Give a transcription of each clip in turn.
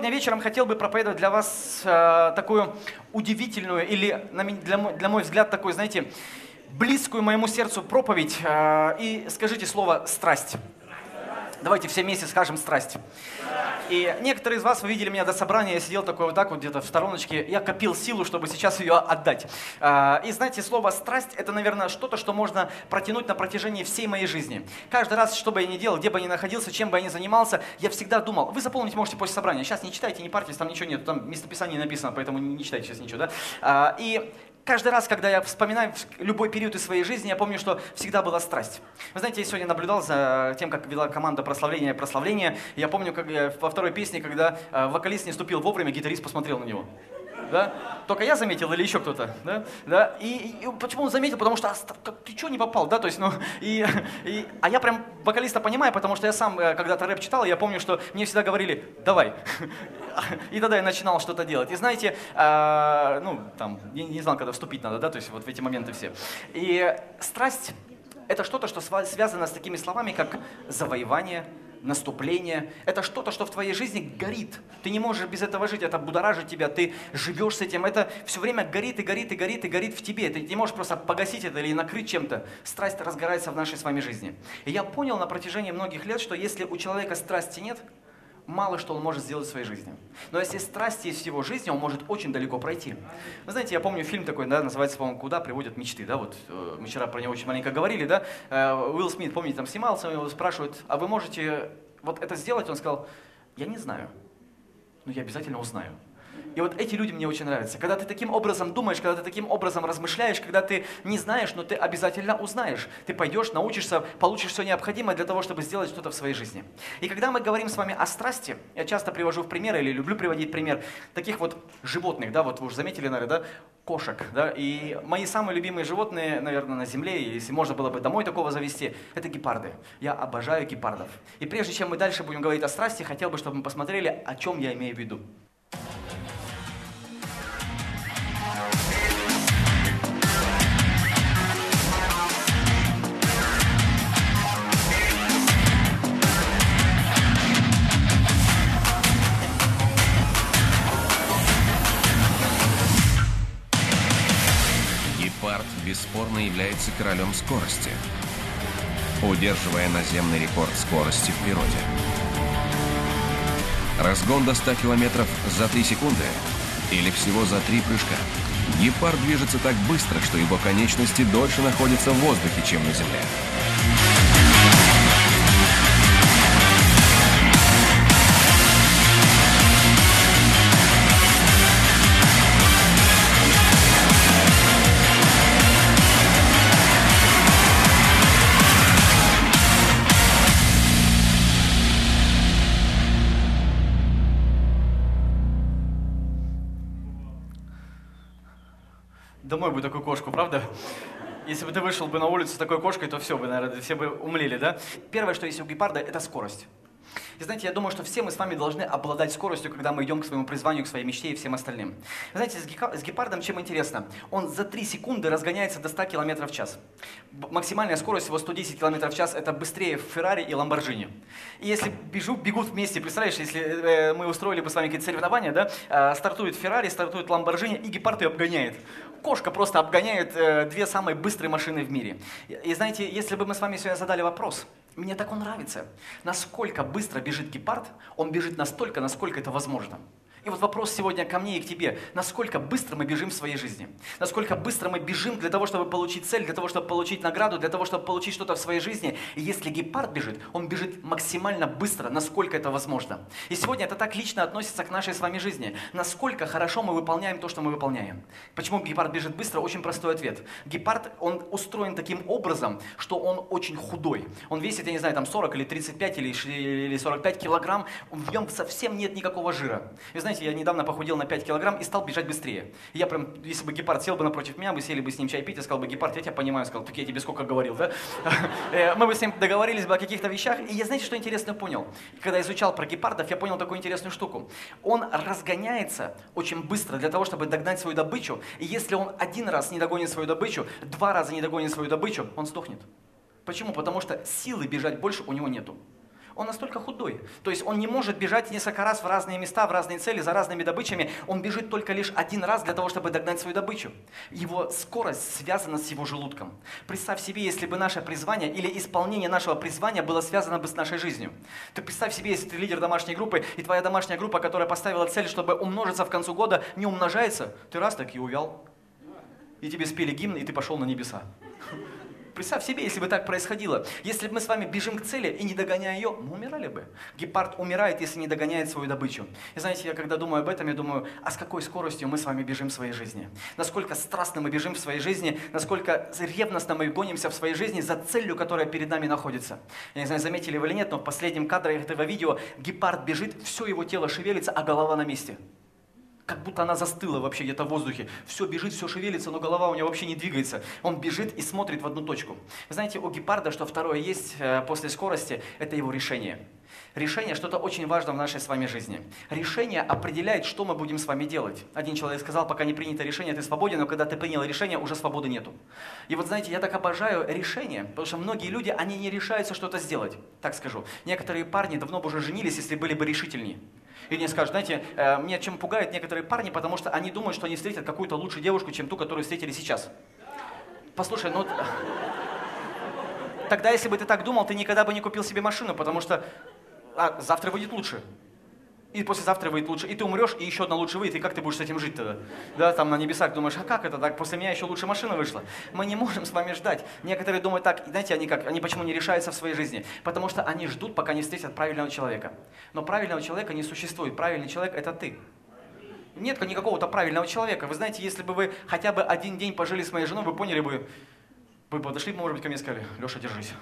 Сегодня вечером хотел бы проповедовать для вас э, такую удивительную или, для, мой, для мой взгляд, такой, знаете, близкую моему сердцу проповедь. Э, и скажите слово «страсть». Давайте все вместе скажем «страсть». И некоторые из вас, вы видели меня до собрания, я сидел такой вот так вот где-то в стороночке, я копил силу, чтобы сейчас ее отдать. А, и знаете, слово «страсть» — это, наверное, что-то, что можно протянуть на протяжении всей моей жизни. Каждый раз, что бы я ни делал, где бы я ни находился, чем бы я ни занимался, я всегда думал, вы запомнить можете после собрания, сейчас не читайте, не парьтесь, там ничего нет, там местописание написано, поэтому не читайте сейчас ничего, да? А, и каждый раз, когда я вспоминаю любой период из своей жизни, я помню, что всегда была страсть. Вы знаете, я сегодня наблюдал за тем, как вела команда прославления прославления. Я помню, как я во второй песне, когда э, вокалист не ступил вовремя, гитарист посмотрел на него. Да? Только я заметил или еще кто-то, да? Да? И, и почему он заметил? Потому что а, ты что не попал, да? То есть, ну, и, и, а я прям вокалиста понимаю, потому что я сам э, когда-то рэп читал, я помню, что мне всегда говорили, давай. И тогда я начинал что-то делать. И знаете, э, ну, там, я не знал, когда вступить надо, да, то есть вот в эти моменты все. И страсть – это что-то, что связано с такими словами, как завоевание, наступление. Это что-то, что в твоей жизни горит. Ты не можешь без этого жить, это будоражит тебя, ты живешь с этим. Это все время горит и горит и горит и горит в тебе. Ты не можешь просто погасить это или накрыть чем-то. Страсть разгорается в нашей с вами жизни. И я понял на протяжении многих лет, что если у человека страсти нет, мало что он может сделать в своей жизни. Но если страсть есть в его жизни, он может очень далеко пройти. Вы знаете, я помню фильм такой, да, называется, по-моему, «Куда приводят мечты», да, вот э, мы вчера про него очень маленько говорили, да, э, Уилл Смит, помните, там снимался, его спрашивают, а вы можете вот это сделать? Он сказал, я не знаю, но я обязательно узнаю. И вот эти люди мне очень нравятся. Когда ты таким образом думаешь, когда ты таким образом размышляешь, когда ты не знаешь, но ты обязательно узнаешь. Ты пойдешь, научишься, получишь все необходимое для того, чтобы сделать что-то в своей жизни. И когда мы говорим с вами о страсти, я часто привожу в пример или люблю приводить пример таких вот животных, да, вот вы уже заметили, наверное, да, кошек, да, и мои самые любимые животные, наверное, на земле, если можно было бы домой такого завести, это гепарды. Я обожаю гепардов. И прежде чем мы дальше будем говорить о страсти, хотел бы, чтобы мы посмотрели, о чем я имею в виду. Бесспорно является королем скорости, удерживая наземный рекорд скорости в природе. Разгон до 100 км за 3 секунды или всего за 3 прыжка. Гепард движется так быстро, что его конечности дольше находятся в воздухе, чем на земле. Домой бы такую кошку, правда? Если бы ты вышел бы на улицу с такой кошкой, то все бы, наверное, все бы умлели, да? Первое, что есть у гепарда, это скорость. И знаете, я думаю, что все мы с вами должны обладать скоростью, когда мы идем к своему призванию, к своей мечте и всем остальным. Знаете, с гепардом чем интересно? Он за 3 секунды разгоняется до 100 км в час. Максимальная скорость его 110 км в час, это быстрее Феррари и Ламборджини. И если бежу, бегут вместе, представляешь, если э, мы устроили бы с вами какие-то соревнования, да, э, стартует Феррари, стартует Ламборджини, и гепард ее обгоняет. Кошка просто обгоняет э, две самые быстрые машины в мире. И знаете, если бы мы с вами сегодня задали вопрос, мне так он нравится. Насколько быстро бежит гепард, он бежит настолько, насколько это возможно. И вот вопрос сегодня ко мне и к тебе. Насколько быстро мы бежим в своей жизни? Насколько быстро мы бежим для того, чтобы получить цель, для того, чтобы получить награду, для того, чтобы получить что-то в своей жизни? И если гепард бежит, он бежит максимально быстро, насколько это возможно. И сегодня это так лично относится к нашей с вами жизни. Насколько хорошо мы выполняем то, что мы выполняем. Почему гепард бежит быстро? Очень простой ответ. Гепард, он устроен таким образом, что он очень худой. Он весит, я не знаю, там 40 или 35 или 45 килограмм. В нем совсем нет никакого жира. И знаете, знаете, я недавно похудел на 5 килограмм и стал бежать быстрее. я прям, если бы гепард сел бы напротив меня, мы сели бы с ним чай пить, я сказал бы, гепард, я тебя понимаю, сказал, так я тебе сколько говорил, да? Э, мы бы с ним договорились бы о каких-то вещах. И я, знаете, что интересно понял? Когда изучал про гепардов, я понял такую интересную штуку. Он разгоняется очень быстро для того, чтобы догнать свою добычу. И если он один раз не догонит свою добычу, два раза не догонит свою добычу, он сдохнет. Почему? Потому что силы бежать больше у него нету. Он настолько худой. То есть он не может бежать несколько раз в разные места, в разные цели, за разными добычами. Он бежит только лишь один раз для того, чтобы догнать свою добычу. Его скорость связана с его желудком. Представь себе, если бы наше призвание или исполнение нашего призвания было связано бы с нашей жизнью. Ты представь себе, если ты лидер домашней группы, и твоя домашняя группа, которая поставила цель, чтобы умножиться в концу года, не умножается, ты раз так и увял. И тебе спели гимн, и ты пошел на небеса. Представь себе, если бы так происходило. Если бы мы с вами бежим к цели и не догоняя ее, мы умирали бы. Гепард умирает, если не догоняет свою добычу. И знаете, я когда думаю об этом, я думаю, а с какой скоростью мы с вами бежим в своей жизни? Насколько страстно мы бежим в своей жизни, насколько ревностно мы гонимся в своей жизни за целью, которая перед нами находится. Я не знаю, заметили вы или нет, но в последнем кадре этого видео гепард бежит, все его тело шевелится, а голова на месте как будто она застыла вообще где-то в воздухе. Все бежит, все шевелится, но голова у него вообще не двигается. Он бежит и смотрит в одну точку. Вы знаете, у гепарда, что второе есть э, после скорости, это его решение. Решение что-то очень важно в нашей с вами жизни. Решение определяет, что мы будем с вами делать. Один человек сказал, пока не принято решение, ты свободен, но когда ты принял решение, уже свободы нету. И вот знаете, я так обожаю решение, потому что многие люди, они не решаются что-то сделать. Так скажу. Некоторые парни давно бы уже женились, если были бы решительнее. И мне скажут, знаете, э, меня чем пугают некоторые парни, потому что они думают, что они встретят какую-то лучшую девушку, чем ту, которую встретили сейчас. Послушай, ну... Тогда, если бы ты так думал, ты никогда бы не купил себе машину, потому что а, завтра выйдет лучше. И послезавтра выйдет лучше. И ты умрешь, и еще одна лучше выйдет. И как ты будешь с этим жить тогда? Да, там на небесах думаешь, а как это так? После меня еще лучше машина вышла. Мы не можем с вами ждать. Некоторые думают так, знаете, они как? Они почему не решаются в своей жизни? Потому что они ждут, пока не встретят правильного человека. Но правильного человека не существует. Правильный человек – это ты. Нет никакого-то правильного человека. Вы знаете, если бы вы хотя бы один день пожили с моей женой, вы поняли бы, вы подошли бы, может быть, ко мне и сказали, Леша, держись.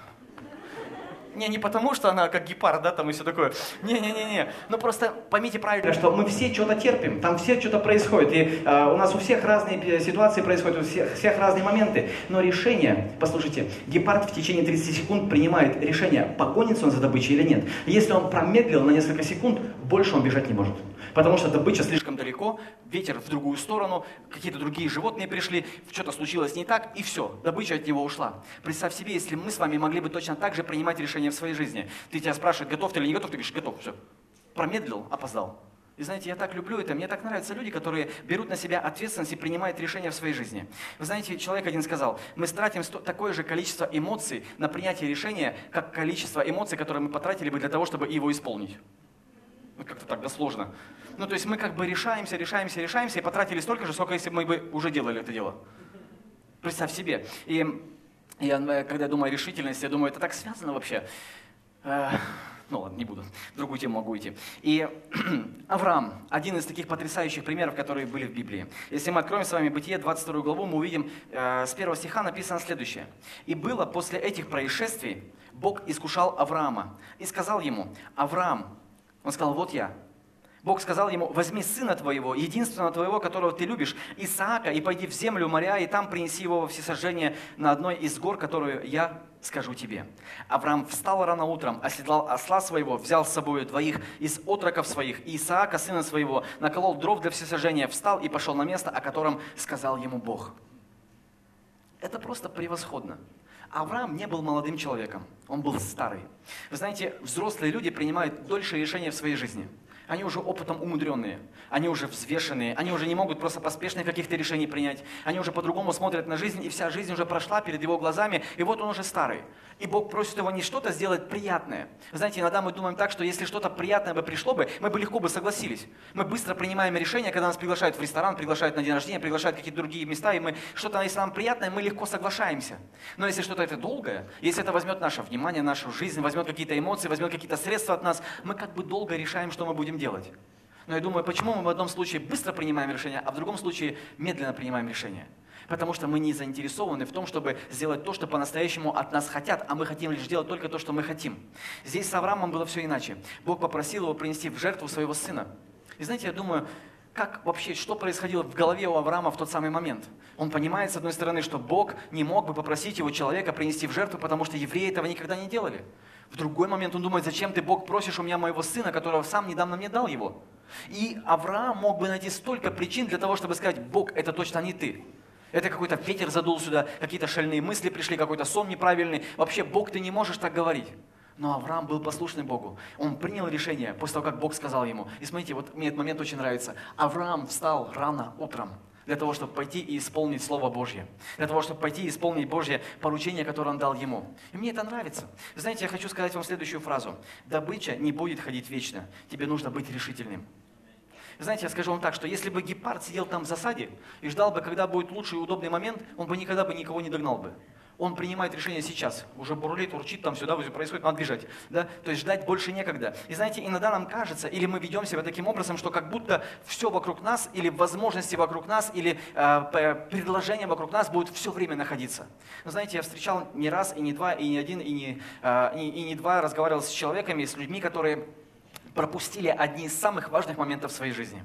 Не, не потому, что она как гепард, да, там и все такое. Не-не-не-не. Ну просто поймите правильно, что мы все что-то терпим, там все что-то происходит. И э, у нас у всех разные ситуации происходят, у всех, всех разные моменты. Но решение, послушайте, гепард в течение 30 секунд принимает решение, погонится он за добычей или нет. Если он промедлил на несколько секунд, больше он бежать не может. Потому что добыча слишком далеко, ветер в другую сторону, какие-то другие животные пришли, что-то случилось не так, и все, добыча от него ушла. Представь себе, если мы с вами могли бы точно так же принимать решения в своей жизни. Ты тебя спрашивают, готов ты или не готов, ты говоришь, готов, все. Промедлил, опоздал. И знаете, я так люблю это, мне так нравятся люди, которые берут на себя ответственность и принимают решения в своей жизни. Вы знаете, человек один сказал, мы тратим такое же количество эмоций на принятие решения, как количество эмоций, которые мы потратили бы для того, чтобы его исполнить. Ну, как-то так досложно. Ну, то есть мы как бы решаемся, решаемся, решаемся и потратили столько же, сколько если бы мы бы уже делали это дело. Представь себе. И я, когда я думаю о решительности, я думаю, это так связано вообще. Э, ну ладно, не буду. Другую тему могу идти. И Авраам, один из таких потрясающих примеров, которые были в Библии. Если мы откроем с вами Бытие, 22 главу, мы увидим, э, с первого стиха написано следующее. «И было после этих происшествий, Бог искушал Авраама и сказал ему, Авраам, он сказал, вот я. Бог сказал ему, возьми сына твоего, единственного твоего, которого ты любишь, Исаака, и пойди в землю моря, и там принеси его во всесожжение на одной из гор, которую я скажу тебе. Авраам встал рано утром, оседлал осла своего, взял с собой двоих из отроков своих, и Исаака, сына своего, наколол дров для всесожжения, встал и пошел на место, о котором сказал ему Бог. Это просто превосходно. Авраам не был молодым человеком, он был старый. Вы знаете, взрослые люди принимают дольше решения в своей жизни – они уже опытом умудренные, они уже взвешенные, они уже не могут просто поспешных каких-то решений принять. Они уже по-другому смотрят на жизнь, и вся жизнь уже прошла перед его глазами, и вот он уже старый. И Бог просит его не что-то сделать приятное. Знаете, иногда мы думаем так, что если что-то приятное бы пришло бы, мы бы легко бы согласились. Мы быстро принимаем решение, когда нас приглашают в ресторан, приглашают на день рождения, приглашают в какие-то другие места, и мы что-то, если нам приятное, мы легко соглашаемся. Но если что-то это долгое, если это возьмет наше внимание, нашу жизнь, возьмет какие-то эмоции, возьмет какие-то средства от нас, мы как бы долго решаем, что мы будем делать. Но я думаю, почему мы в одном случае быстро принимаем решение, а в другом случае медленно принимаем решение? Потому что мы не заинтересованы в том, чтобы сделать то, что по-настоящему от нас хотят, а мы хотим лишь делать только то, что мы хотим. Здесь с Авраамом было все иначе. Бог попросил его принести в жертву своего сына. И знаете, я думаю, как вообще, что происходило в голове у Авраама в тот самый момент? Он понимает, с одной стороны, что Бог не мог бы попросить его человека принести в жертву, потому что евреи этого никогда не делали. В другой момент он думает, зачем ты, Бог, просишь у меня моего сына, которого сам недавно мне дал его? И Авраам мог бы найти столько причин для того, чтобы сказать, Бог, это точно не ты. Это какой-то ветер задул сюда, какие-то шальные мысли пришли, какой-то сон неправильный. Вообще, Бог, ты не можешь так говорить. Но Авраам был послушный Богу. Он принял решение после того, как Бог сказал ему. И смотрите, вот мне этот момент очень нравится. Авраам встал рано утром для того, чтобы пойти и исполнить Слово Божье, для того, чтобы пойти и исполнить Божье поручение, которое Он дал ему. И мне это нравится. Знаете, я хочу сказать вам следующую фразу. Добыча не будет ходить вечно. Тебе нужно быть решительным. Знаете, я скажу вам так, что если бы гепард сидел там в засаде и ждал бы, когда будет лучший и удобный момент, он бы никогда бы никого не догнал бы он принимает решение сейчас. Уже бурлит, урчит, там сюда происходит, надо бежать. Да? То есть ждать больше некогда. И знаете, иногда нам кажется, или мы ведем себя таким образом, что как будто все вокруг нас, или возможности вокруг нас, или э, предложения вокруг нас будут все время находиться. Но знаете, я встречал не раз, и не два, и не один, и не, э, и, и не два, разговаривал с человеками, с людьми, которые пропустили одни из самых важных моментов в своей жизни.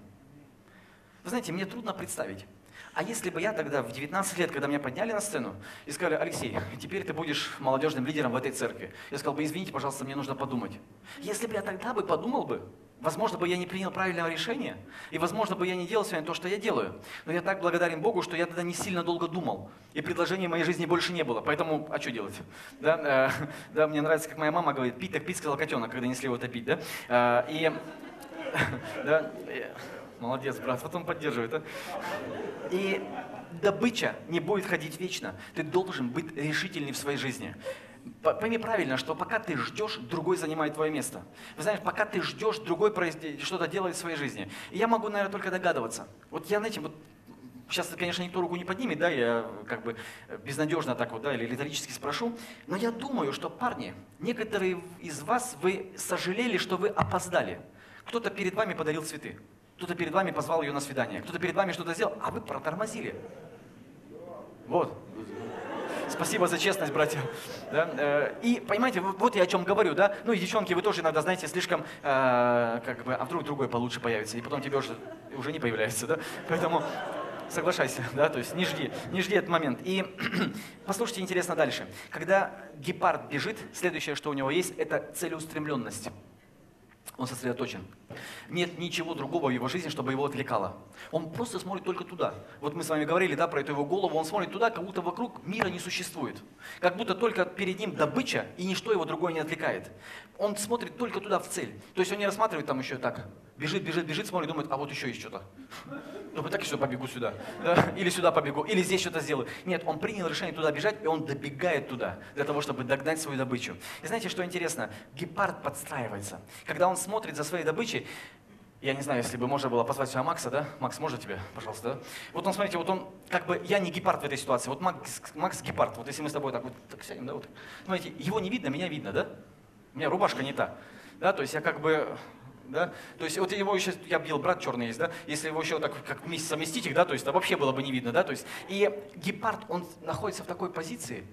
Вы знаете, мне трудно представить, а если бы я тогда в 19 лет, когда меня подняли на сцену и сказали, Алексей, теперь ты будешь молодежным лидером в этой церкви, я сказал бы, извините, пожалуйста, мне нужно подумать. Если бы я тогда бы подумал бы, возможно бы я не принял правильного решения, и возможно бы я не делал сегодня то, что я делаю. Но я так благодарен Богу, что я тогда не сильно долго думал, и предложений в моей жизни больше не было. Поэтому, а что делать? Да, э, да, мне нравится, как моя мама говорит, пить так пить, сказал котенок, когда несли его топить. Да? Э, и, да, Молодец, брат, вот он поддерживает. А? И добыча не будет ходить вечно. Ты должен быть решительный в своей жизни. Пойми правильно, что пока ты ждешь, другой занимает твое место. Вы знаете, пока ты ждешь, другой что-то делает в своей жизни. И я могу, наверное, только догадываться. Вот я, знаете, вот Сейчас, конечно, никто руку не поднимет, да, я как бы безнадежно так вот, да, или риторически спрошу. Но я думаю, что, парни, некоторые из вас, вы сожалели, что вы опоздали. Кто-то перед вами подарил цветы. Кто-то перед вами позвал ее на свидание, кто-то перед вами что-то сделал, а вы протормозили. Вот. Спасибо за честность, братья. Да? Э, и понимаете, вот я о чем говорю, да? Ну и девчонки, вы тоже иногда, знаете, слишком, э, как бы, а вдруг другой получше появится, и потом тебе уже, уже не появляется, да? Поэтому соглашайся, да, то есть не жди, не жди этот момент. И послушайте интересно дальше. Когда гепард бежит, следующее, что у него есть, это целеустремленность. Он сосредоточен. Нет ничего другого в его жизни, чтобы его отвлекало. Он просто смотрит только туда. Вот мы с вами говорили да, про эту его голову. Он смотрит туда, как будто вокруг мира не существует. Как будто только перед ним добыча, и ничто его другое не отвлекает. Он смотрит только туда, в цель. То есть он не рассматривает там еще так. Бежит, бежит, бежит, смотрит, думает, а вот еще есть что-то. Ну, так еще побегу сюда. Да? Или сюда побегу, или здесь что-то сделаю. Нет, он принял решение туда бежать, и он добегает туда, для того, чтобы догнать свою добычу. И знаете, что интересно? Гепард подстраивается. Когда он смотрит за своей добычей, я не знаю, если бы можно было позвать сюда Макса, да? Макс, можно тебе, пожалуйста, да? Вот он, смотрите, вот он, как бы, я не гепард в этой ситуации, вот Макс, Макс гепард, вот если мы с тобой так вот так сядем, да, вот. Смотрите, его не видно, меня видно, да? У меня рубашка не та, да, то есть я как бы, да, то есть вот его еще, я видел, брат черный есть, да, если его еще так как вместе совместить их, да, то есть да, вообще было бы не видно, да, то есть, и гепард, он находится в такой позиции,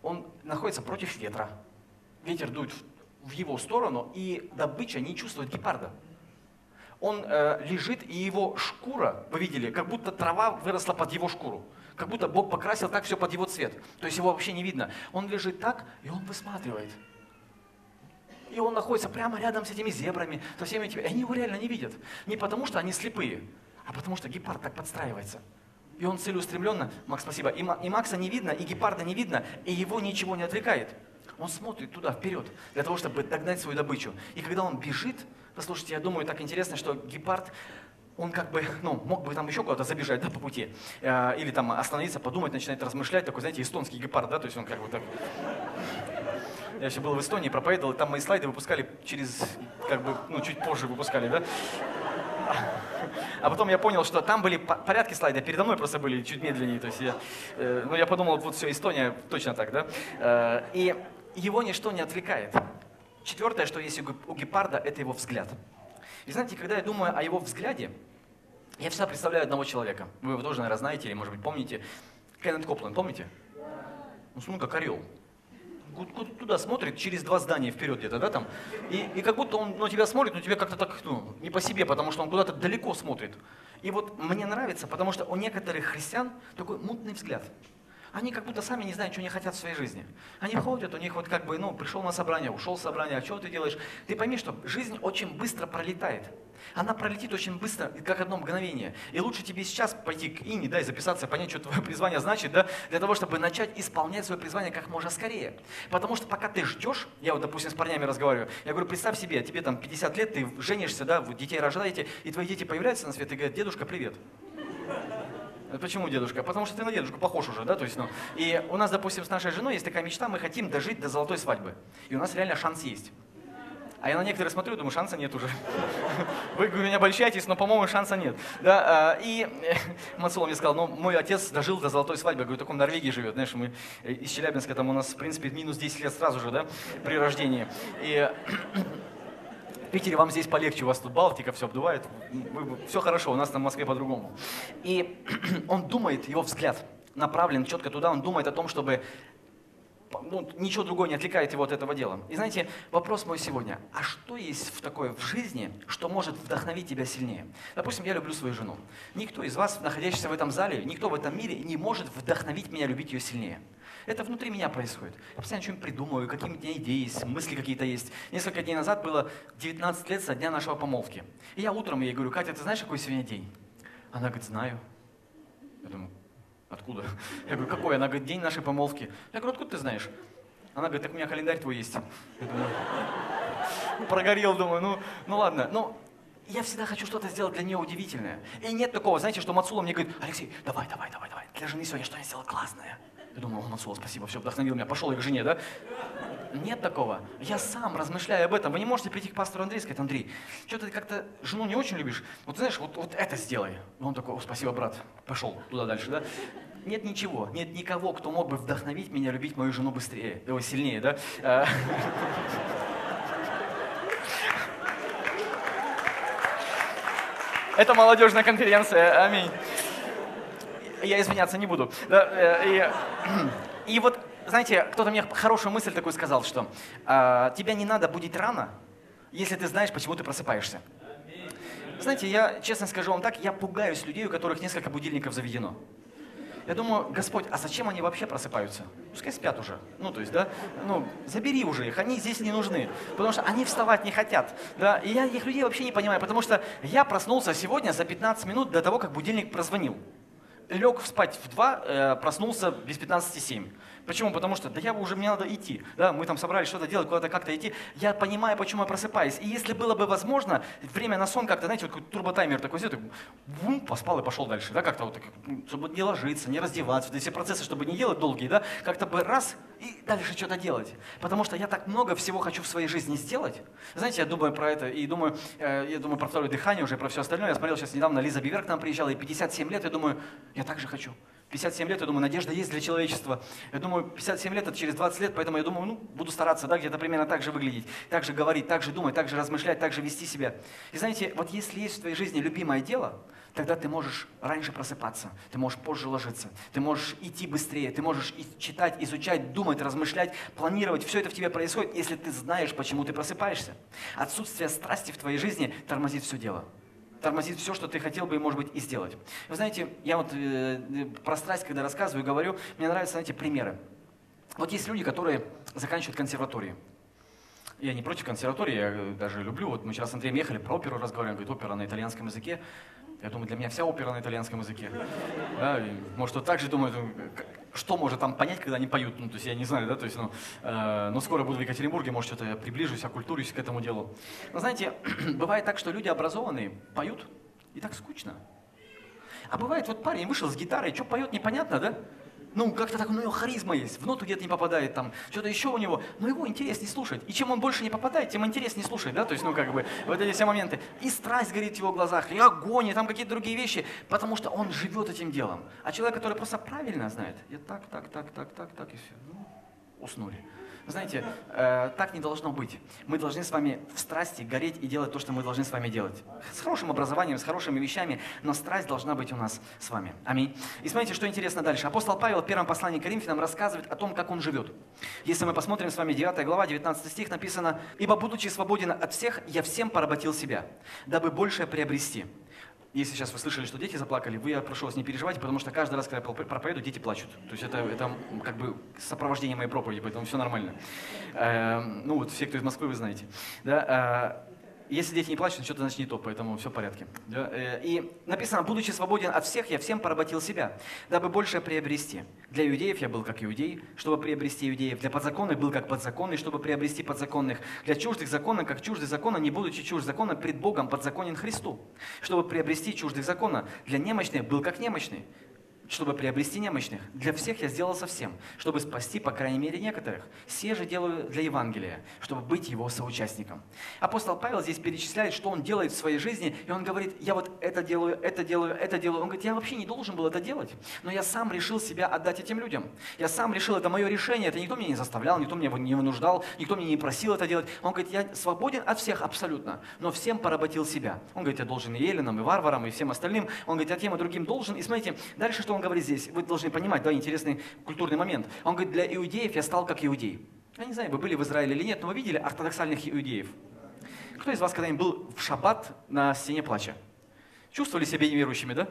он находится против ветра, ветер дует в его сторону, и добыча не чувствует гепарда он э, лежит, и его шкура, вы видели, как будто трава выросла под его шкуру. Как будто Бог покрасил так все под его цвет. То есть его вообще не видно. Он лежит так, и он высматривает. И он находится прямо рядом с этими зебрами, со всеми этими. И они его реально не видят. Не потому, что они слепые, а потому, что гепард так подстраивается. И он целеустремленно, Макс, спасибо, и, и Макса не видно, и гепарда не видно, и его ничего не отвлекает. Он смотрит туда, вперед, для того, чтобы догнать свою добычу. И когда он бежит, послушайте, я думаю, так интересно, что гепард, он как бы, ну, мог бы там еще куда-то забежать, да, по пути. Э, или там остановиться, подумать, начинает размышлять, такой, знаете, эстонский гепард, да, то есть он как бы так... Я еще был в Эстонии, проповедовал, и там мои слайды выпускали через, как бы, ну, чуть позже выпускали, да. А потом я понял, что там были порядки слайда, передо мной просто были чуть медленнее. То есть я, э, ну, я подумал, вот все, Эстония точно так, да. Э, и его ничто не отвлекает. Четвертое, что есть у гепарда, это его взгляд. И знаете, когда я думаю о его взгляде, я всегда представляю одного человека. Вы его тоже, наверное, знаете или, может быть, помните. Кеннет Копланд, помните? Ну, ну как орел. Туда смотрит, через два здания вперед где-то, да, там. И, и как будто он на тебя смотрит, но тебе как-то так, ну, не по себе, потому что он куда-то далеко смотрит. И вот мне нравится, потому что у некоторых христиан такой мутный взгляд они как будто сами не знают, что они хотят в своей жизни. Они ходят, у них вот как бы, ну, пришел на собрание, ушел с собрания, а что ты делаешь? Ты пойми, что жизнь очень быстро пролетает. Она пролетит очень быстро, как одно мгновение. И лучше тебе сейчас пойти к Ине, да, и записаться, понять, что твое призвание значит, да, для того, чтобы начать исполнять свое призвание как можно скорее. Потому что пока ты ждешь, я вот, допустим, с парнями разговариваю, я говорю, представь себе, тебе там 50 лет, ты женишься, да, детей рождаете, и твои дети появляются на свет и говорят, дедушка, привет. Почему дедушка? Потому что ты на дедушку похож уже, да, то есть, ну, и у нас, допустим, с нашей женой есть такая мечта, мы хотим дожить до золотой свадьбы. И у нас реально шанс есть. А я на некоторые смотрю, думаю, шанса нет уже. Вы меня обольщаетесь, но, по-моему, шанса нет. Да, а, и Мацула мне сказал, ну, мой отец дожил до золотой свадьбы. Я говорю, так он в Норвегии живет. Знаешь, мы из Челябинска, там у нас, в принципе, минус 10 лет сразу же, да, при рождении. И Питере вам здесь полегче, у вас тут Балтика, все обдувает, все хорошо, у нас там в Москве по-другому. И он думает, его взгляд направлен четко туда, он думает о том, чтобы ну, ничего другого не отвлекает его от этого дела. И знаете, вопрос мой сегодня, а что есть в такое в жизни, что может вдохновить тебя сильнее? Допустим, я люблю свою жену. Никто из вас, находящийся в этом зале, никто в этом мире не может вдохновить меня любить ее сильнее. Это внутри меня происходит. Я постоянно что-нибудь придумываю, какие-то идеи есть, мысли какие-то есть. Несколько дней назад было 19 лет со дня нашего помолвки. И я утром ей говорю, Катя, ты знаешь, какой сегодня день? Она говорит, знаю. Я думаю, Откуда? Я говорю, какой? Она говорит, день нашей помолвки. Я говорю, откуда ты знаешь? Она говорит, так у меня календарь твой есть. Я думаю, прогорел, думаю, ну, ну ладно. Ну, я всегда хочу что-то сделать для нее удивительное. И нет такого, знаете, что Мацула мне говорит, Алексей, давай, давай, давай, давай, для жены сегодня что-нибудь сделал классное. Я думаю, о, Мацула, спасибо, все, вдохновил меня, пошел я к жене, да? Нет такого. Я сам размышляю об этом. Вы не можете прийти к пастору Андрею и сказать, Андрей, что ты как-то жену не очень любишь? Вот знаешь, вот, вот это сделай. Он такой, о, спасибо, брат, пошел туда дальше, да? Нет ничего, нет никого, кто мог бы вдохновить меня любить мою жену быстрее, его сильнее, да? А. Это молодежная конференция, аминь. Я извиняться не буду. Э, и, и вот знаете, кто-то мне хорошую мысль такую сказал, что э, тебя не надо будить рано, если ты знаешь, почему ты просыпаешься. Знаете, я честно скажу вам так, я пугаюсь людей, у которых несколько будильников заведено. Я думаю, Господь, а зачем они вообще просыпаются? Пускай спят уже. Ну, то есть, да, ну, забери уже их, они здесь не нужны. Потому что они вставать не хотят. Да, и я их людей вообще не понимаю, потому что я проснулся сегодня за 15 минут до того, как будильник прозвонил. Лег спать в 2, э, проснулся без 15,7. Почему? Потому что, да я уже, мне надо идти. Да, мы там собрались что-то делать, куда-то как-то идти. Я понимаю, почему я просыпаюсь. И если было бы возможно, время на сон как-то, знаете, вот какой турботаймер такой сделать, бум, поспал и пошел дальше. Да, как-то вот, чтобы не ложиться, не раздеваться, вот эти все процессы, чтобы не делать долгие, да, как-то бы раз и дальше что-то делать. Потому что я так много всего хочу в своей жизни сделать. Знаете, я думаю про это и думаю, э, я думаю про второе дыхание уже, про все остальное. Я смотрел сейчас недавно, Лиза Бивер к нам приезжала, и 57 лет, я думаю, я так же хочу. 57 лет, я думаю, надежда есть для человечества. Я думаю, 57 лет это через 20 лет, поэтому я думаю, ну, буду стараться, да, где-то примерно так же выглядеть, так же говорить, так же думать, так же размышлять, так же вести себя. И знаете, вот если есть в твоей жизни любимое дело, тогда ты можешь раньше просыпаться, ты можешь позже ложиться, ты можешь идти быстрее, ты можешь читать, изучать, думать, размышлять, планировать. Все это в тебе происходит, если ты знаешь, почему ты просыпаешься. Отсутствие страсти в твоей жизни тормозит все дело тормозит все, что ты хотел бы, может быть, и сделать. Вы знаете, я вот э, про страсть, когда рассказываю, говорю, мне нравятся, знаете, примеры. Вот есть люди, которые заканчивают консерватории. Я не против консерватории, я даже люблю. Вот мы сейчас с Андреем ехали, про оперу разговариваем, говорит, опера на итальянском языке. Я думаю, для меня вся опера на итальянском языке. Да, и, может, вот так же думаю, что может там понять, когда они поют, ну, то есть я не знаю, да, то есть, ну, э, но скоро буду в Екатеринбурге, может, что-то я приближусь, окультурюсь к этому делу. Но знаете, бывает так, что люди образованные поют, и так скучно. А бывает, вот парень вышел с гитарой, что поет, непонятно, да? Ну, как-то так, ну, у него харизма есть, в ноту где-то не попадает, там, что-то еще у него, но его интереснее слушать. И чем он больше не попадает, тем интереснее слушать, да, то есть, ну, как бы, вот эти все моменты. И страсть горит в его глазах, и огонь, и там какие-то другие вещи, потому что он живет этим делом. А человек, который просто правильно знает, я так, так, так, так, так, так, и все, ну, уснули. Знаете, э, так не должно быть. Мы должны с вами в страсти гореть и делать то, что мы должны с вами делать. С хорошим образованием, с хорошими вещами, но страсть должна быть у нас с вами. Аминь. И смотрите, что интересно дальше. Апостол Павел в первом послании к Коринфянам рассказывает о том, как он живет. Если мы посмотрим с вами 9 глава, 19 стих, написано, «Ибо, будучи свободен от всех, я всем поработил себя, дабы большее приобрести». Если сейчас вы слышали, что дети заплакали, вы, я прошу вас, не переживайте, потому что каждый раз, когда я проповеду, дети плачут. То есть это, это как бы сопровождение моей проповеди, поэтому все нормально. Э, ну вот все, кто из Москвы, вы знаете. Да, э, Если дети не плачут, что-то значит не то, поэтому все в порядке. Да? Э, И написано, будучи свободен от всех, я всем поработил себя, дабы больше приобрести. Для иудеев я был как иудей, чтобы приобрести иудеев. Для подзаконных был как подзаконный, чтобы приобрести подзаконных. Для чуждых закона, как чуждый закона, не будучи чужд закона, пред Богом подзаконен Христу, чтобы приобрести чуждых закона. Для немощных был как немощный, чтобы приобрести немощных. Для всех я сделал совсем, чтобы спасти, по крайней мере, некоторых. Все же делаю для Евангелия, чтобы быть его соучастником. Апостол Павел здесь перечисляет, что он делает в своей жизни, и он говорит, я вот это делаю, это делаю, это делаю. Он говорит, я вообще не должен был это делать, но я сам решил себя отдать этим людям. Я сам решил, это мое решение, это никто меня не заставлял, никто меня не вынуждал, никто меня не просил это делать. Он говорит, я свободен от всех абсолютно, но всем поработил себя. Он говорит, я должен и еленам, и варварам, и всем остальным. Он говорит, я тем и другим должен. И смотрите, дальше что он говорит здесь? Вы должны понимать, да, интересный культурный момент. Он говорит, для иудеев я стал как иудей. Я не знаю, вы были в Израиле или нет, но вы видели ортодоксальных иудеев? Кто из вас когда-нибудь был в шаббат на стене плача? Чувствовали себя неверующими, да?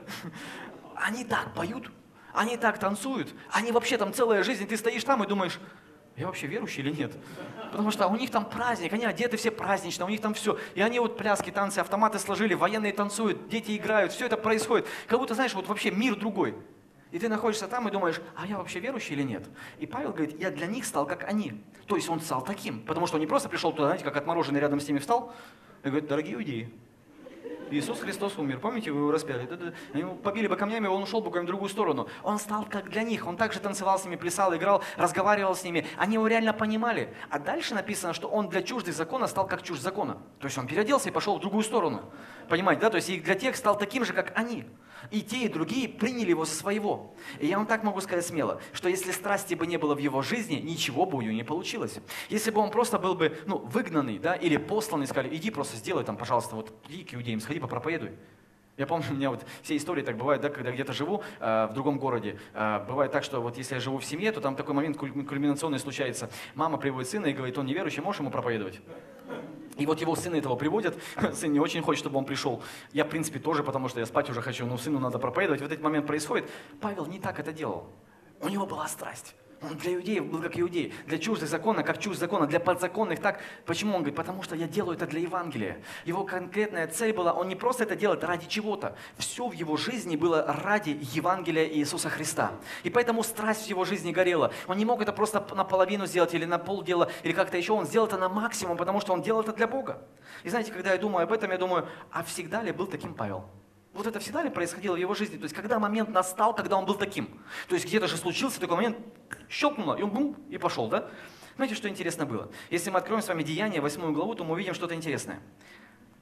Они так поют, они так танцуют, они вообще там целая жизнь, ты стоишь там и думаешь, я вообще верующий или нет? Потому что у них там праздник, они одеты все празднично, у них там все. И они вот пляски, танцы, автоматы сложили, военные танцуют, дети играют, все это происходит. Как будто, знаешь, вот вообще мир другой. И ты находишься там и думаешь, а я вообще верующий или нет? И Павел говорит, я для них стал как они. То есть он стал таким. Потому что он не просто пришел туда, знаете, как отмороженный рядом с ними встал, и говорит, дорогие иудеи, Иисус Христос умер. Помните, вы его распяли? Они его побили бы камнями, он ушел буквально в другую сторону. Он стал как для них. Он также танцевал с ними, плясал, играл, разговаривал с ними. Они его реально понимали. А дальше написано, что он для чуждых закона стал как чужд закона. То есть он переоделся и пошел в другую сторону. Понимаете, да? То есть и для тех стал таким же, как они. И те, и другие приняли его за своего. И я вам так могу сказать смело, что если страсти бы не было в его жизни, ничего бы у него не получилось. Если бы он просто был бы ну, выгнанный, да, или посланный, сказали, иди просто сделай там, пожалуйста, вот иди к иудеям, сходи попроповедуй. Я помню, у меня вот все истории так бывают, да, когда где-то живу э, в другом городе. Э, бывает так, что вот если я живу в семье, то там такой момент кульминационный случается. Мама приводит сына и говорит, он неверующий, можешь ему проповедовать? И вот его сына этого приводят, сын не очень хочет, чтобы он пришел. Я, в принципе, тоже, потому что я спать уже хочу, но сыну надо проповедовать. Вот этот момент происходит. Павел не так это делал. У него была страсть. Он для иудеев был как иудей, для чуждых закона, как чужд закона, для подзаконных так. Почему он говорит? Потому что я делаю это для Евангелия. Его конкретная цель была, он не просто это делает ради чего-то. Все в его жизни было ради Евангелия Иисуса Христа. И поэтому страсть в его жизни горела. Он не мог это просто наполовину сделать или на полдела, или как-то еще. Он сделал это на максимум, потому что он делал это для Бога. И знаете, когда я думаю об этом, я думаю, а всегда ли был таким Павел? Вот это всегда ли происходило в его жизни? То есть, когда момент настал, когда он был таким? То есть, где-то же случился такой момент, щелкнуло, и он бум, и пошел, да? Знаете, что интересно было? Если мы откроем с вами Деяние, 8 главу, то мы увидим что-то интересное.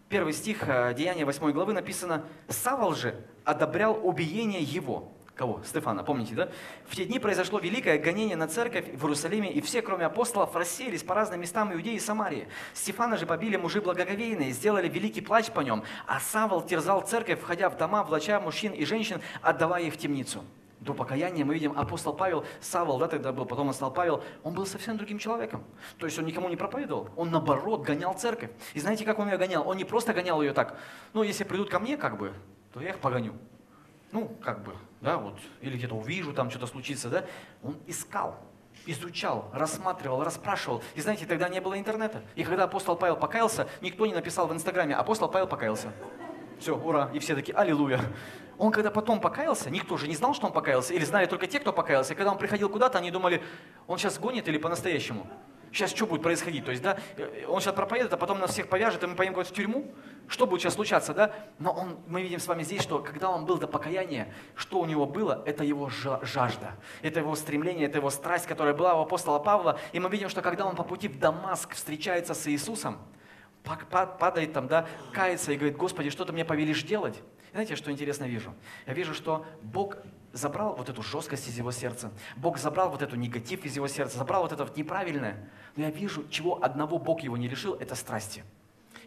Первый стих э, Деяния 8 главы написано, «Савол же одобрял убиение его». Кого? Стефана, помните, да? В те дни произошло великое гонение на церковь в Иерусалиме, и все, кроме апостолов, рассеялись по разным местам Иудеи и Самарии. Стефана же побили мужи благоговейные, сделали великий плач по нем, а Савол терзал церковь, входя в дома, влача мужчин и женщин, отдавая их в темницу. До покаяния мы видим апостол Павел, Савол, да, тогда был, потом он стал Павел, он был совсем другим человеком. То есть он никому не проповедовал, он наоборот гонял церковь. И знаете, как он ее гонял? Он не просто гонял ее так, ну, если придут ко мне, как бы, то я их погоню ну, как бы, да, вот, или где-то увижу, там что-то случится, да, он искал, изучал, рассматривал, расспрашивал. И знаете, тогда не было интернета. И когда апостол Павел покаялся, никто не написал в Инстаграме, апостол Павел покаялся. Все, ура, и все такие, аллилуйя. Он когда потом покаялся, никто же не знал, что он покаялся, или знали только те, кто покаялся. И когда он приходил куда-то, они думали, он сейчас гонит или по-настоящему. Сейчас что будет происходить? То есть, да, он сейчас проповедует, а потом нас всех повяжет, и мы поедем в тюрьму. Что будет сейчас случаться, да? Но он, мы видим с вами здесь, что когда он был до покаяния, что у него было? Это его жажда, это его стремление, это его страсть, которая была у апостола Павла. И мы видим, что когда он по пути в Дамаск встречается с Иисусом, падает там, да, кается и говорит, Господи, что ты мне повелишь делать? Знаете, что интересно вижу? Я вижу, что Бог забрал вот эту жесткость из его сердца. Бог забрал вот эту негатив из его сердца, забрал вот это вот неправильное. Но я вижу, чего одного Бог его не решил, это страсти.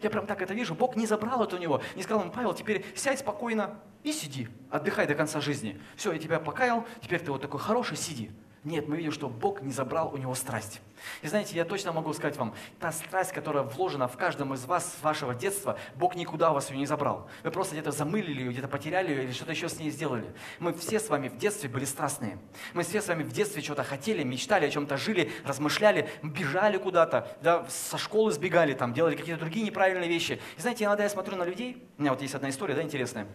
Я прям так это вижу. Бог не забрал это у него. Не сказал ему, Павел, теперь сядь спокойно и сиди. Отдыхай до конца жизни. Все, я тебя покаял, теперь ты вот такой хороший, сиди. Нет, мы видим, что Бог не забрал у него страсть. И знаете, я точно могу сказать вам, та страсть, которая вложена в каждом из вас с вашего детства, Бог никуда у вас ее не забрал. Вы просто где-то замылили ее, где-то потеряли ее или что-то еще с ней сделали. Мы все с вами в детстве были страстные. Мы все с вами в детстве что-то хотели, мечтали, о чем-то жили, размышляли, бежали куда-то, да, со школы сбегали, там, делали какие-то другие неправильные вещи. И знаете, иногда я смотрю на людей, у меня вот есть одна история, да, интересная.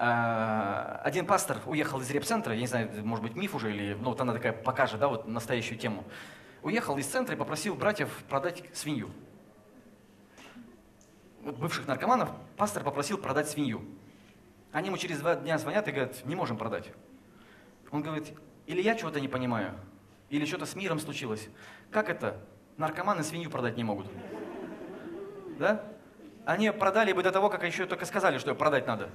А, один пастор уехал из репцентра, я не знаю, может быть миф уже, или, ну вот она такая покажет, да, вот настоящую тему. Уехал из центра и попросил братьев продать свинью. Вот бывших наркоманов пастор попросил продать свинью. Они ему через два дня звонят и говорят, не можем продать. Он говорит, или я чего-то не понимаю, или что-то с миром случилось. Как это? Наркоманы свинью продать не могут. Да? Они продали бы до того, как еще только сказали, что ее продать надо.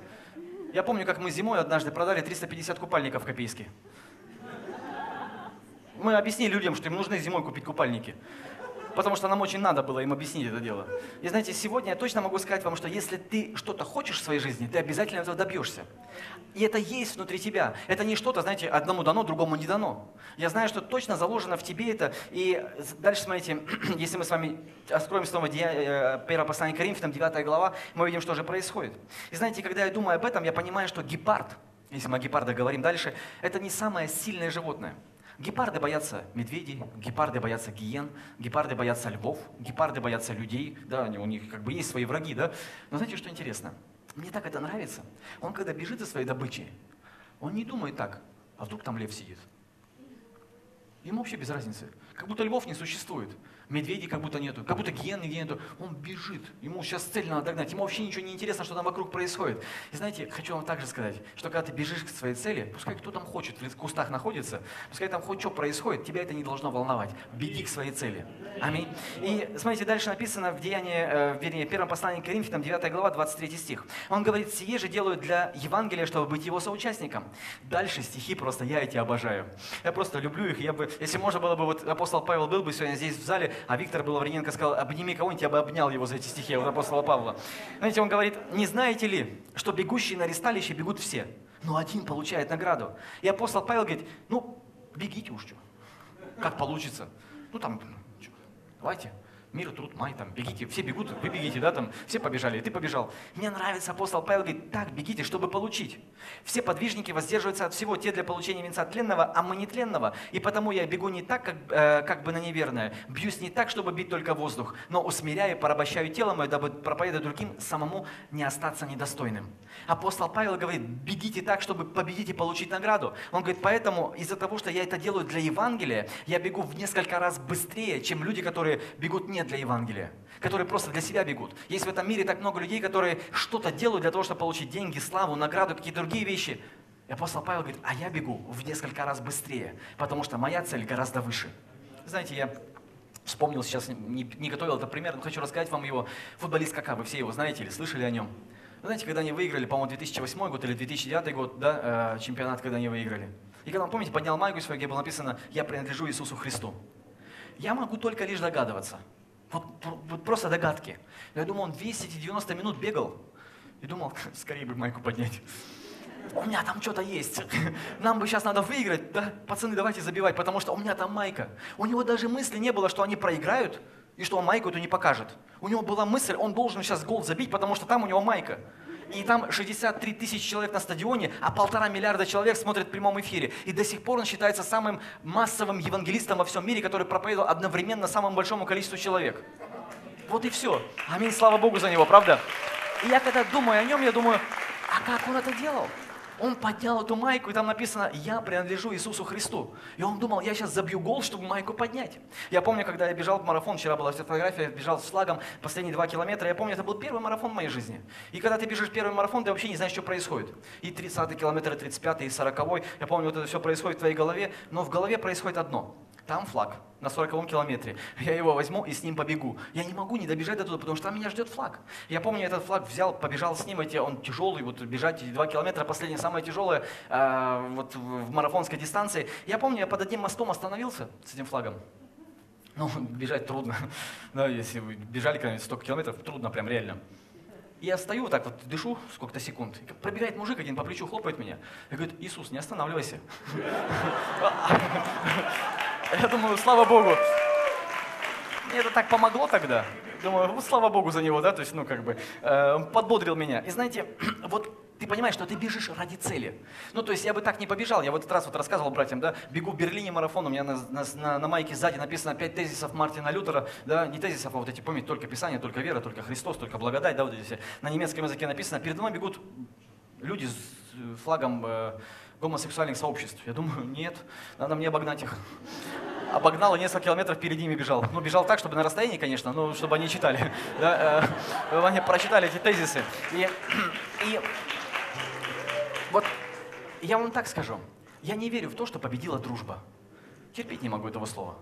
Я помню, как мы зимой однажды продали 350 купальников в Копейске. Мы объяснили людям, что им нужно зимой купить купальники. Потому что нам очень надо было им объяснить это дело. И знаете, сегодня я точно могу сказать вам, что если ты что-то хочешь в своей жизни, ты обязательно этого добьешься. И это есть внутри тебя. Это не что-то, знаете, одному дано, другому не дано. Я знаю, что точно заложено в тебе это. И дальше, смотрите, если мы с вами откроем снова э, первое послание Коринфянам, 9 глава, мы видим, что же происходит. И знаете, когда я думаю об этом, я понимаю, что гепард, если мы о гепардах говорим дальше, это не самое сильное животное. Гепарды боятся медведей, гепарды боятся гиен, гепарды боятся львов, гепарды боятся людей, да, у них как бы есть свои враги, да. Но знаете, что интересно? Мне так это нравится. Он когда бежит за своей добычей, он не думает так, а вдруг там лев сидит. Ему вообще без разницы. Как будто львов не существует. Медведей как будто нету, как будто гиен нигде нету. Он бежит, ему сейчас цель надо догнать, ему вообще ничего не интересно, что там вокруг происходит. И знаете, хочу вам также сказать, что когда ты бежишь к своей цели, пускай кто там хочет, в кустах находится, пускай там хоть что происходит, тебя это не должно волновать. Беги к своей цели. Аминь. И смотрите, дальше написано в Деянии, э, вернее, первом послании к Коринфянам, 9 глава, 23 стих. Он говорит, сие же делают для Евангелия, чтобы быть его соучастником. Дальше стихи просто, я эти обожаю. Я просто люблю их. Я бы, если можно было бы, вот апостол Павел был бы сегодня здесь в зале, а Виктор Беловрененко сказал, обними кого-нибудь, я бы обнял его за эти стихи от апостола Павла. Знаете, он говорит, не знаете ли, что бегущие на ресталище бегут все, но один получает награду. И апостол Павел говорит, ну, бегите уж, что. Как получится. Ну, там, давайте мир, труд, май, там, бегите, все бегут, вы бегите, да, там, все побежали, и ты побежал. Мне нравится, апостол Павел говорит, так, бегите, чтобы получить. Все подвижники воздерживаются от всего, те для получения венца тленного, а мы не тленного. И потому я бегу не так, как, э, как бы на неверное, бьюсь не так, чтобы бить только воздух, но усмиряю, порабощаю тело мое, дабы проповедовать другим, самому не остаться недостойным. Апостол Павел говорит, бегите так, чтобы победить и получить награду. Он говорит, поэтому из-за того, что я это делаю для Евангелия, я бегу в несколько раз быстрее, чем люди, которые бегут не для Евангелия, которые просто для себя бегут. Есть в этом мире так много людей, которые что-то делают для того, чтобы получить деньги, славу, награду, какие-то другие вещи. И апостол Павел говорит, а я бегу в несколько раз быстрее, потому что моя цель гораздо выше. Знаете, я вспомнил сейчас, не, не готовил этот пример, но хочу рассказать вам его. Футболист Кака, вы все его знаете или слышали о нем? Знаете, когда они выиграли, по-моему, 2008 год или 2009 год, да, э, чемпионат, когда они выиграли. И когда он, помните, поднял майку свою, где было написано «Я принадлежу Иисусу Христу». Я могу только лишь догадываться, вот, вот просто догадки. Я думал, он весь эти 90 минут бегал. И думал, скорее бы майку поднять. У меня там что-то есть. Нам бы сейчас надо выиграть. Да, пацаны, давайте забивать, потому что у меня там майка. У него даже мысли не было, что они проиграют, и что он майку эту не покажет. У него была мысль, он должен сейчас гол забить, потому что там у него майка и там 63 тысячи человек на стадионе, а полтора миллиарда человек смотрят в прямом эфире. И до сих пор он считается самым массовым евангелистом во всем мире, который проповедовал одновременно самому большому количеству человек. Вот и все. Аминь, слава Богу за него, правда? И я когда думаю о нем, я думаю, а как он это делал? Он поднял эту майку, и там написано «Я принадлежу Иисусу Христу». И он думал, я сейчас забью гол, чтобы майку поднять. Я помню, когда я бежал в марафон, вчера была фотография, бежал с флагом последние два километра, я помню, это был первый марафон в моей жизни. И когда ты бежишь первый марафон, ты вообще не знаешь, что происходит. И 30 километр, и 35 и 40 я помню, вот это все происходит в твоей голове, но в голове происходит одно – там флаг на 40 километре. Я его возьму и с ним побегу. Я не могу не добежать до туда, потому что там меня ждет флаг. Я помню, этот флаг взял, побежал с ним, эти, он тяжелый, вот бежать эти 2 километра, последнее самое тяжелое э, вот в марафонской дистанции. Я помню, я под одним мостом остановился с этим флагом. Ну, бежать трудно. Да, если вы бежали когда-нибудь столько километров, трудно прям реально. И я стою вот так вот, дышу сколько-то секунд. Пробегает мужик один по плечу, хлопает меня. И говорит, Иисус, не останавливайся. Я думаю, слава Богу. Мне это так помогло тогда. Думаю, вот слава Богу за него, да, то есть, ну, как бы, э, подбодрил меня. И знаете, вот ты понимаешь, что ты бежишь ради цели. Ну, то есть я бы так не побежал. Я в этот раз вот рассказывал братьям, да, бегу в Берлине марафон, у меня на, на, на, на майке сзади написано пять тезисов Мартина Лютера, да, не тезисов, а вот эти, помните, только Писание, только вера, только Христос, только благодать, да, вот эти все. На немецком языке написано, перед мной бегут люди с флагом э, гомосексуальных сообществ. Я думаю, нет, надо мне обогнать их обогнал и несколько километров перед ними бежал. Ну, бежал так, чтобы на расстоянии, конечно, но чтобы они читали, да, э, они прочитали эти тезисы. И, и вот я вам так скажу, я не верю в то, что победила дружба. Терпеть не могу этого слова.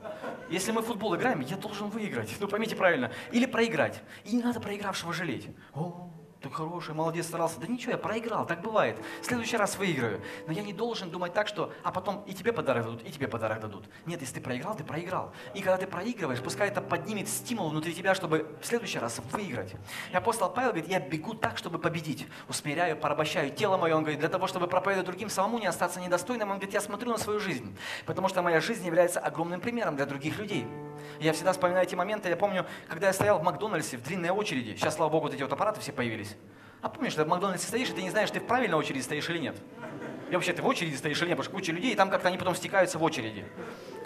Если мы в футбол играем, я должен выиграть. Ну, поймите правильно. Или проиграть. И не надо проигравшего жалеть. О, ты хороший, молодец, старался. Да ничего, я проиграл, так бывает. В следующий раз выиграю. Но я не должен думать так, что, а потом и тебе подарок дадут, и тебе подарок дадут. Нет, если ты проиграл, ты проиграл. И когда ты проигрываешь, пускай это поднимет стимул внутри тебя, чтобы в следующий раз выиграть. И апостол Павел говорит, я бегу так, чтобы победить. Усмиряю, порабощаю тело мое. Он говорит, для того, чтобы проповедовать другим, самому не остаться недостойным. Он говорит, я смотрю на свою жизнь, потому что моя жизнь является огромным примером для других людей. Я всегда вспоминаю эти моменты. Я помню, когда я стоял в Макдональдсе в длинной очереди. Сейчас, слава богу, вот эти вот аппараты все появились. А помнишь, ты в Макдональдсе стоишь, и ты не знаешь, ты в правильной очереди стоишь или нет. И вообще, ты в очереди стоишь или нет, потому что куча людей, и там как-то они потом стекаются в очереди.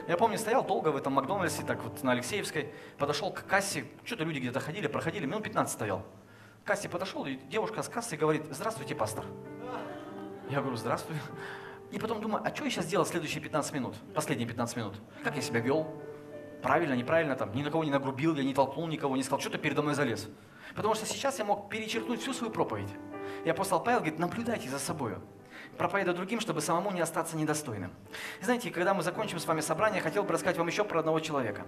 Я помню, стоял долго в этом Макдональдсе, так вот на Алексеевской, подошел к кассе, что-то люди где-то ходили, проходили, минут 15 стоял. К кассе подошел, и девушка с кассы говорит, здравствуйте, пастор. Я говорю, здравствуй. И потом думаю, а что я сейчас делал следующие 15 минут, последние 15 минут? Как я себя вел? Правильно, неправильно, там, ни на кого не нагрубил, я не толкнул никого, не сказал, что ты передо мной залез. Потому что сейчас я мог перечеркнуть всю свою проповедь. И апостол Павел говорит, наблюдайте за собой. Проповедуя другим, чтобы самому не остаться недостойным. И знаете, когда мы закончим с вами собрание, я хотел бы рассказать вам еще про одного человека.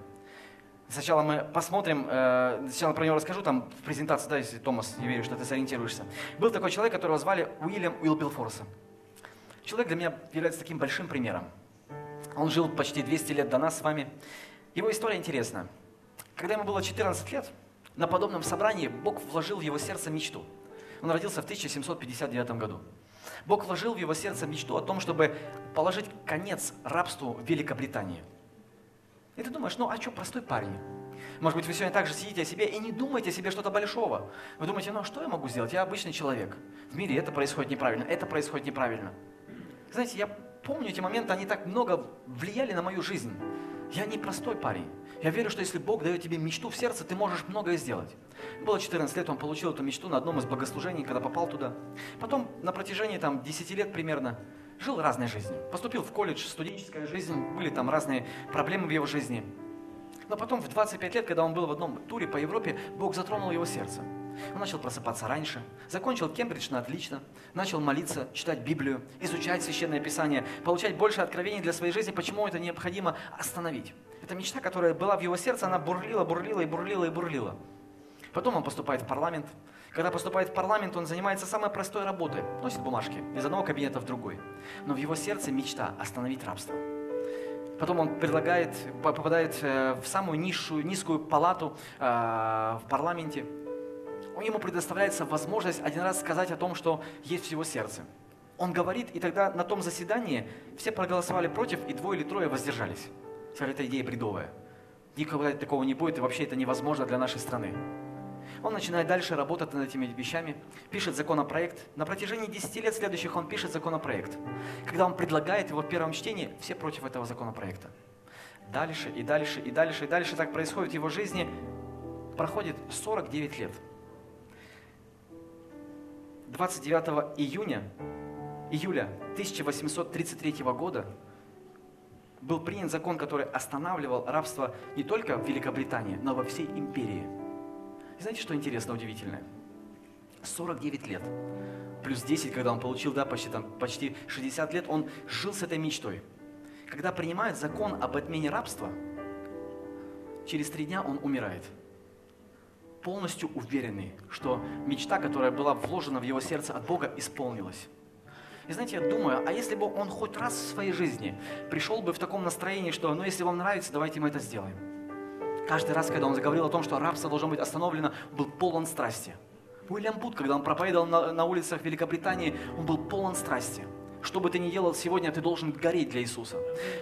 Сначала мы посмотрим, э, сначала про него расскажу, там в презентации, да, если, Томас, я верю, что ты сориентируешься. Был такой человек, которого звали Уильям Уилбилфорса. Человек для меня является таким большим примером. Он жил почти 200 лет до нас с вами. Его история интересна. Когда ему было 14 лет, на подобном собрании Бог вложил в его сердце мечту. Он родился в 1759 году. Бог вложил в его сердце мечту о том, чтобы положить конец рабству Великобритании. И ты думаешь, ну а что, простой парень? Может быть, вы сегодня также сидите о себе и не думаете о себе что-то большого. Вы думаете, ну а что я могу сделать? Я обычный человек. В мире это происходит неправильно, это происходит неправильно. Знаете, я помню эти моменты, они так много влияли на мою жизнь. Я не простой парень. Я верю, что если Бог дает тебе мечту в сердце, ты можешь многое сделать. Было 14 лет, он получил эту мечту на одном из богослужений, когда попал туда. Потом на протяжении там, 10 лет примерно жил разной жизнью. Поступил в колледж, студенческая жизнь, были там разные проблемы в его жизни. Но потом в 25 лет, когда он был в одном туре по Европе, Бог затронул его сердце. Он начал просыпаться раньше, закончил Кембридж на отлично, начал молиться, читать Библию, изучать Священное Писание, получать больше откровений для своей жизни, почему это необходимо остановить. Эта мечта, которая была в его сердце, она бурлила, бурлила и бурлила и бурлила. Потом он поступает в парламент. Когда поступает в парламент, он занимается самой простой работой. Носит бумажки из одного кабинета в другой. Но в его сердце мечта остановить рабство. Потом он предлагает, попадает э, в самую низшую, низкую палату э, в парламенте. Ему предоставляется возможность один раз сказать о том, что есть в его сердце. Он говорит, и тогда на том заседании все проголосовали против, и двое или трое воздержались. Сказали, эта идея бредовая. Никогда такого не будет, и вообще это невозможно для нашей страны. Он начинает дальше работать над этими вещами, пишет законопроект. На протяжении 10 лет следующих он пишет законопроект. Когда он предлагает его в первом чтении, все против этого законопроекта. Дальше и дальше и дальше и дальше так происходит в его жизни. Проходит 49 лет. 29 июня, июля 1833 года был принят закон, который останавливал рабство не только в Великобритании, но во всей империи. И знаете, что интересно, удивительное? 49 лет, плюс 10, когда он получил, да, почти, там, почти 60 лет, он жил с этой мечтой. Когда принимают закон об отмене рабства, через три дня он умирает. Полностью уверенный, что мечта, которая была вложена в его сердце от Бога, исполнилась. И знаете, я думаю, а если бы он хоть раз в своей жизни пришел бы в таком настроении, что, ну, если вам нравится, давайте мы это сделаем. Каждый раз, когда он заговорил о том, что рабство должно быть остановлено, был полон страсти. Уильям Бут, когда он проповедовал на, на улицах Великобритании, он был полон страсти. Что бы ты ни делал сегодня, ты должен гореть для Иисуса.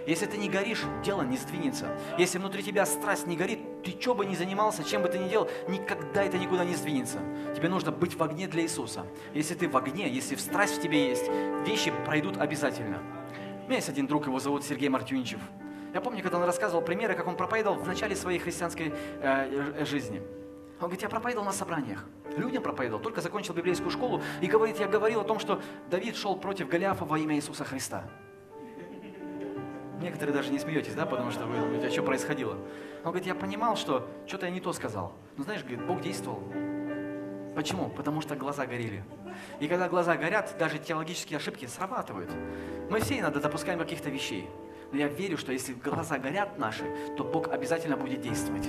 Если ты не горишь, дело не сдвинется. Если внутри тебя страсть не горит, ты что бы ни занимался, чем бы ты ни делал, никогда это никуда не сдвинется. Тебе нужно быть в огне для Иисуса. Если ты в огне, если в страсть в тебе есть, вещи пройдут обязательно. У меня есть один друг, его зовут Сергей Мартюничев. Я помню, когда он рассказывал примеры, как он проповедовал в начале своей христианской э, жизни. Он говорит, я проповедовал на собраниях. Людям проповедовал, только закончил библейскую школу и говорит, я говорил о том, что Давид шел против Голиафа во имя Иисуса Христа. Некоторые даже не смеетесь, да, потому что вы думаете, а что происходило? Он говорит, я понимал, что что-то я не то сказал. Но знаешь, говорит, Бог действовал. Почему? Потому что глаза горели. И когда глаза горят, даже теологические ошибки срабатывают. Мы все иногда допускаем каких-то вещей. Но я верю, что если глаза горят наши, то Бог обязательно будет действовать.